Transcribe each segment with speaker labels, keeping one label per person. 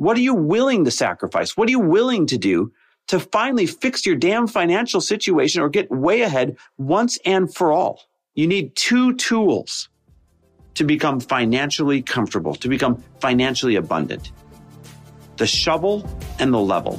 Speaker 1: What are you willing to sacrifice? What are you willing to do to finally fix your damn financial situation or get way ahead once and for all? You need two tools to become financially comfortable, to become financially abundant the shovel and the level.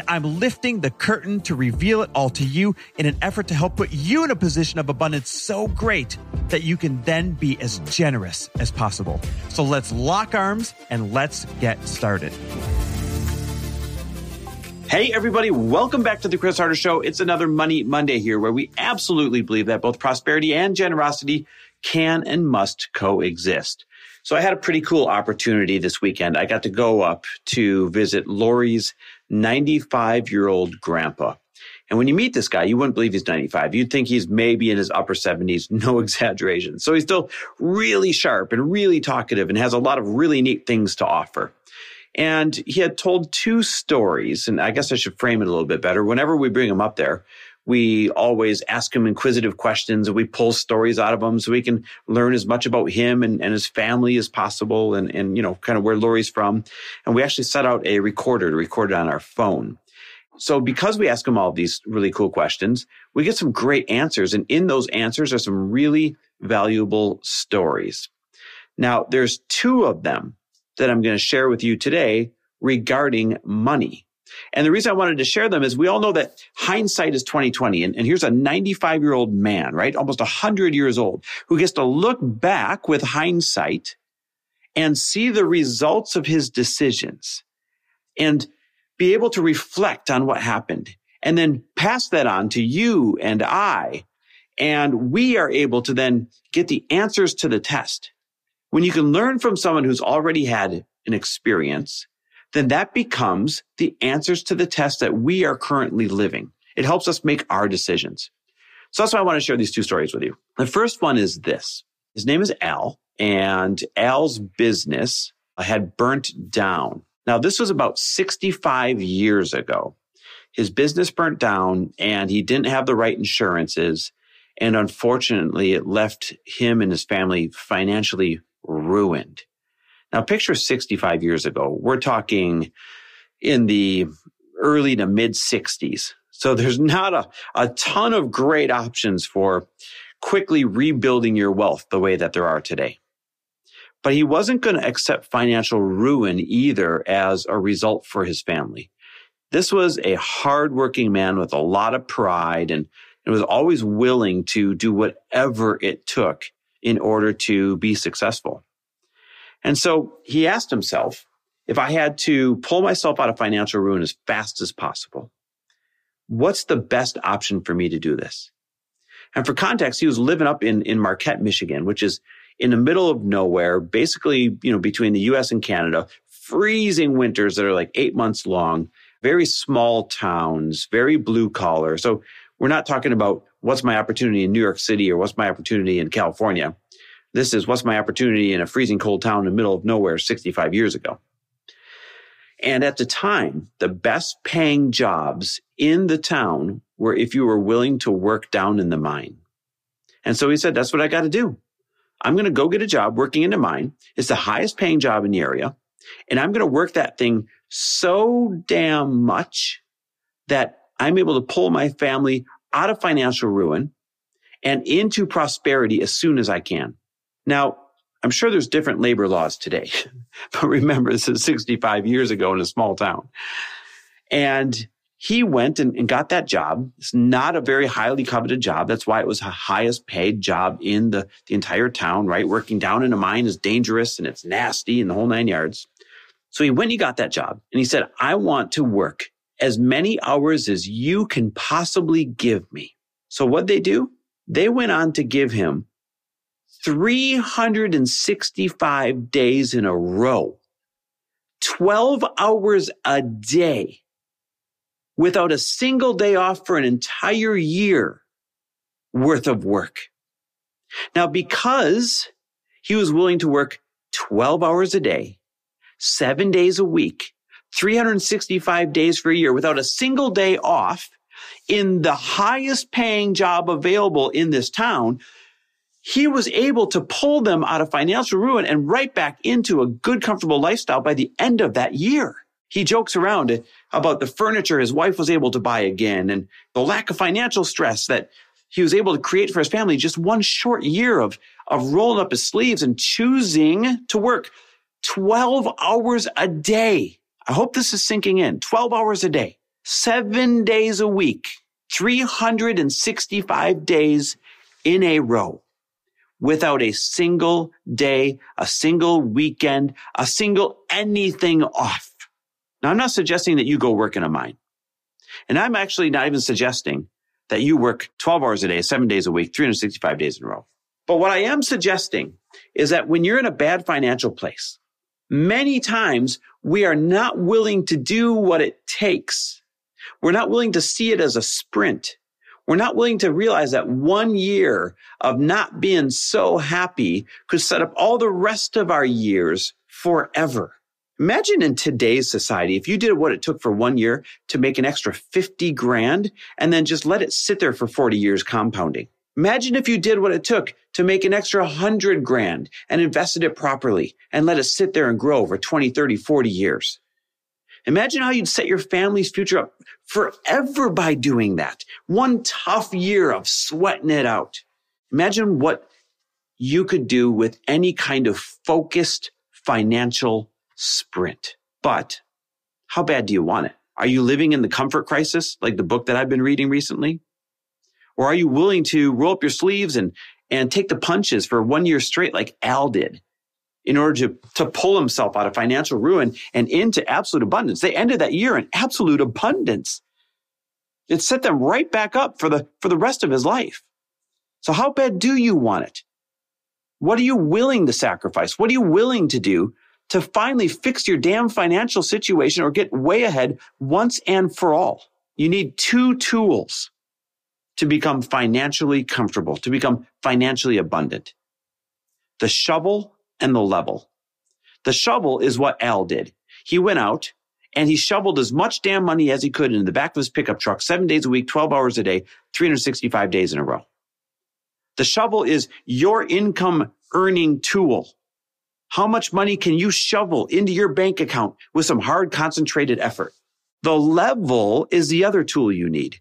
Speaker 2: and I'm lifting the curtain to reveal it all to you in an effort to help put you in a position of abundance so great that you can then be as generous as possible. So let's lock arms and let's get started.
Speaker 1: Hey, everybody, welcome back to the Chris Harder Show. It's another Money Monday here where we absolutely believe that both prosperity and generosity can and must coexist. So I had a pretty cool opportunity this weekend. I got to go up to visit Lori's 95 year old grandpa. And when you meet this guy, you wouldn't believe he's 95. You'd think he's maybe in his upper 70s, no exaggeration. So he's still really sharp and really talkative and has a lot of really neat things to offer. And he had told two stories, and I guess I should frame it a little bit better. Whenever we bring him up there, we always ask him inquisitive questions and we pull stories out of him so we can learn as much about him and, and his family as possible and, and, you know, kind of where Lori's from. And we actually set out a recorder to record it on our phone. So because we ask him all these really cool questions, we get some great answers. And in those answers are some really valuable stories. Now, there's two of them that I'm going to share with you today regarding money. And the reason I wanted to share them is we all know that hindsight is 2020. And, and here's a 95 year old man, right? Almost 100 years old who gets to look back with hindsight and see the results of his decisions and be able to reflect on what happened and then pass that on to you and I. And we are able to then get the answers to the test. When you can learn from someone who's already had an experience then that becomes the answers to the test that we are currently living. It helps us make our decisions. So that's why I want to share these two stories with you. The first one is this. His name is Al and Al's business had burnt down. Now, this was about 65 years ago. His business burnt down and he didn't have the right insurances. And unfortunately, it left him and his family financially ruined. Now, picture 65 years ago. We're talking in the early to mid 60s. So there's not a, a ton of great options for quickly rebuilding your wealth the way that there are today. But he wasn't going to accept financial ruin either as a result for his family. This was a hardworking man with a lot of pride and, and was always willing to do whatever it took in order to be successful. And so he asked himself, if I had to pull myself out of financial ruin as fast as possible, what's the best option for me to do this? And for context, he was living up in, in Marquette, Michigan, which is in the middle of nowhere, basically, you know, between the US and Canada, freezing winters that are like eight months long, very small towns, very blue collar. So we're not talking about what's my opportunity in New York City or what's my opportunity in California. This is what's my opportunity in a freezing cold town in the middle of nowhere 65 years ago. And at the time, the best paying jobs in the town were if you were willing to work down in the mine. And so he said, that's what I got to do. I'm going to go get a job working in the mine. It's the highest paying job in the area. And I'm going to work that thing so damn much that I'm able to pull my family out of financial ruin and into prosperity as soon as I can. Now, I'm sure there's different labor laws today, but remember, this is 65 years ago in a small town. And he went and, and, got that job. It's not a very highly coveted job. That's why it was the highest paid job in the, the entire town, right? Working down in a mine is dangerous and it's nasty and the whole nine yards. So he went and he got that job and he said, I want to work as many hours as you can possibly give me. So what they do? They went on to give him 365 days in a row, 12 hours a day without a single day off for an entire year worth of work. Now, because he was willing to work 12 hours a day, seven days a week, 365 days for a year without a single day off in the highest paying job available in this town, he was able to pull them out of financial ruin and right back into a good, comfortable lifestyle by the end of that year. He jokes around about the furniture his wife was able to buy again and the lack of financial stress that he was able to create for his family just one short year of, of rolling up his sleeves and choosing to work 12 hours a day. I hope this is sinking in. 12 hours a day, seven days a week, 365 days in a row without a single day, a single weekend, a single anything off. Now, I'm not suggesting that you go work in a mine. And I'm actually not even suggesting that you work 12 hours a day, seven days a week, 365 days in a row. But what I am suggesting is that when you're in a bad financial place, many times we are not willing to do what it takes. We're not willing to see it as a sprint. We're not willing to realize that one year of not being so happy could set up all the rest of our years forever. Imagine in today's society, if you did what it took for one year to make an extra 50 grand and then just let it sit there for 40 years compounding. Imagine if you did what it took to make an extra 100 grand and invested it properly and let it sit there and grow over 20, 30, 40 years. Imagine how you'd set your family's future up forever by doing that. One tough year of sweating it out. Imagine what you could do with any kind of focused financial sprint. But how bad do you want it? Are you living in the comfort crisis, like the book that I've been reading recently? Or are you willing to roll up your sleeves and, and take the punches for one year straight, like Al did, in order to, to pull himself out of financial ruin and into absolute abundance? They ended that year in absolute abundance. It set them right back up for the, for the rest of his life. So how bad do you want it? What are you willing to sacrifice? What are you willing to do to finally fix your damn financial situation or get way ahead once and for all. You need two tools to become financially comfortable, to become financially abundant. The shovel and the level. The shovel is what Al did. He went out and he shoveled as much damn money as he could into the back of his pickup truck, seven days a week, 12 hours a day, 365 days in a row. The shovel is your income earning tool. How much money can you shovel into your bank account with some hard concentrated effort? The level is the other tool you need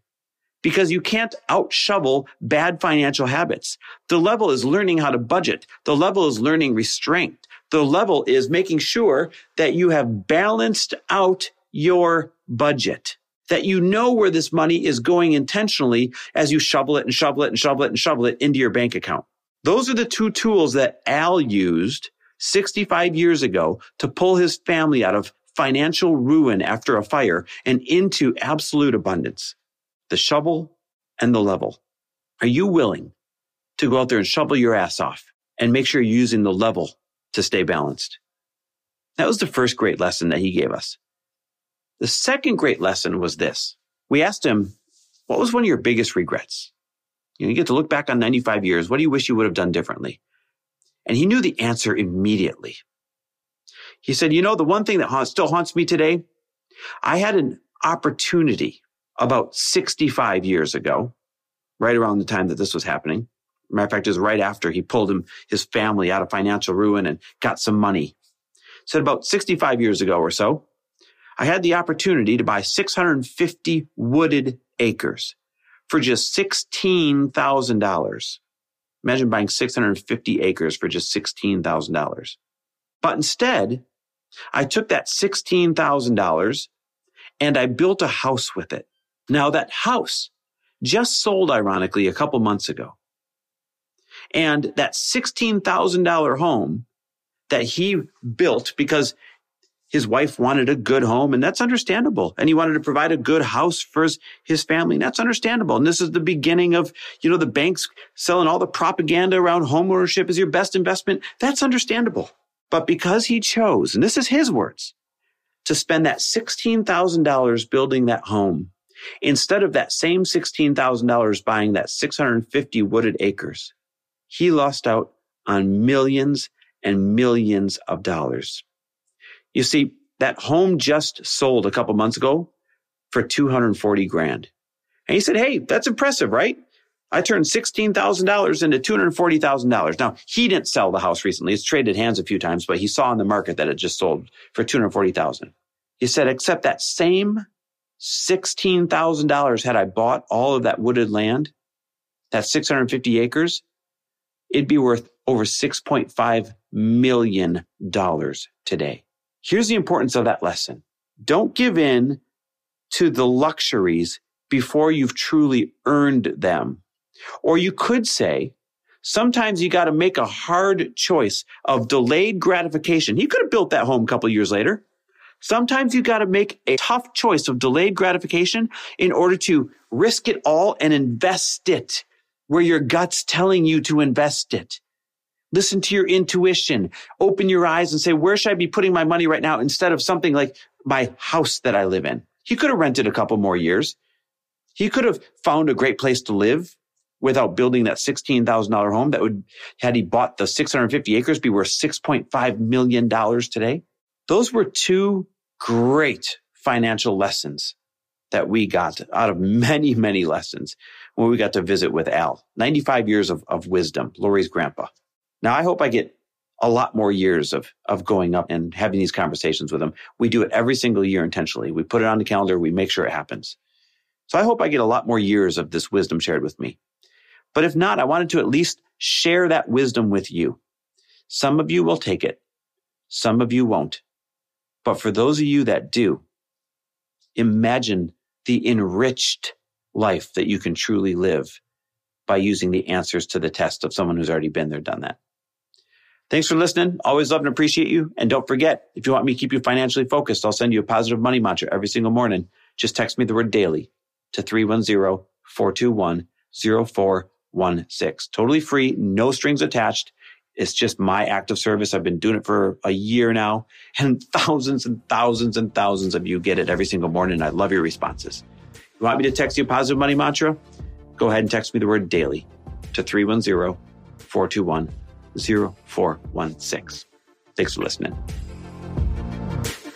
Speaker 1: because you can't out shovel bad financial habits. The level is learning how to budget. The level is learning restraint. The level is making sure that you have balanced out your budget, that you know where this money is going intentionally as you shovel it and shovel it and shovel it and shovel it into your bank account. Those are the two tools that Al used 65 years ago to pull his family out of financial ruin after a fire and into absolute abundance. The shovel and the level. Are you willing to go out there and shovel your ass off and make sure you're using the level to stay balanced? That was the first great lesson that he gave us. The second great lesson was this. We asked him, what was one of your biggest regrets? You, know, you get to look back on 95 years. What do you wish you would have done differently? And he knew the answer immediately. He said, you know, the one thing that haunts, still haunts me today, I had an opportunity about 65 years ago, right around the time that this was happening. Matter of fact, it was right after he pulled him, his family out of financial ruin and got some money. Said about 65 years ago or so, I had the opportunity to buy 650 wooded acres for just $16,000. Imagine buying 650 acres for just $16,000. But instead, I took that $16,000 and I built a house with it. Now that house just sold ironically a couple months ago. And that $16,000 home that he built because His wife wanted a good home, and that's understandable. And he wanted to provide a good house for his, his family, and that's understandable. And this is the beginning of, you know, the banks selling all the propaganda around homeownership is your best investment. That's understandable. But because he chose, and this is his words, to spend that $16,000 building that home, instead of that same $16,000 buying that 650 wooded acres, he lost out on millions and millions of dollars. You see, that home just sold a couple months ago for 240 grand. And he said, Hey, that's impressive, right? I turned $16,000 into $240,000. Now, he didn't sell the house recently. It's traded hands a few times, but he saw in the market that it just sold for 240,000. He said, except that same $16,000 had I bought all of that wooded land, that 650 acres, it'd be worth over $6.5 million today. Here's the importance of that lesson. Don't give in to the luxuries before you've truly earned them. Or you could say, sometimes you got to make a hard choice of delayed gratification. He could have built that home a couple years later. Sometimes you got to make a tough choice of delayed gratification in order to risk it all and invest it where your gut's telling you to invest it. Listen to your intuition. Open your eyes and say, where should I be putting my money right now instead of something like my house that I live in? He could have rented a couple more years. He could have found a great place to live without building that $16,000 home that would, had he bought the 650 acres, be worth $6.5 million today. Those were two great financial lessons that we got out of many, many lessons when we got to visit with Al. 95 years of, of wisdom, Lori's grandpa. Now, I hope I get a lot more years of, of going up and having these conversations with him. We do it every single year intentionally. We put it on the calendar. We make sure it happens. So I hope I get a lot more years of this wisdom shared with me. But if not, I wanted to at least share that wisdom with you. Some of you will take it. Some of you won't. But for those of you that do, imagine the enriched life that you can truly live by using the answers to the test of someone who's already been there, done that. Thanks for listening. Always love and appreciate you. And don't forget, if you want me to keep you financially focused, I'll send you a positive money mantra every single morning. Just text me the word daily to 310 421 0416. Totally free, no strings attached. It's just my act of service. I've been doing it for a year now, and thousands and thousands and thousands of you get it every single morning. I love your responses. You want me to text you a positive money mantra? Go ahead and text me the word daily to 310 421 0416. Thanks for listening.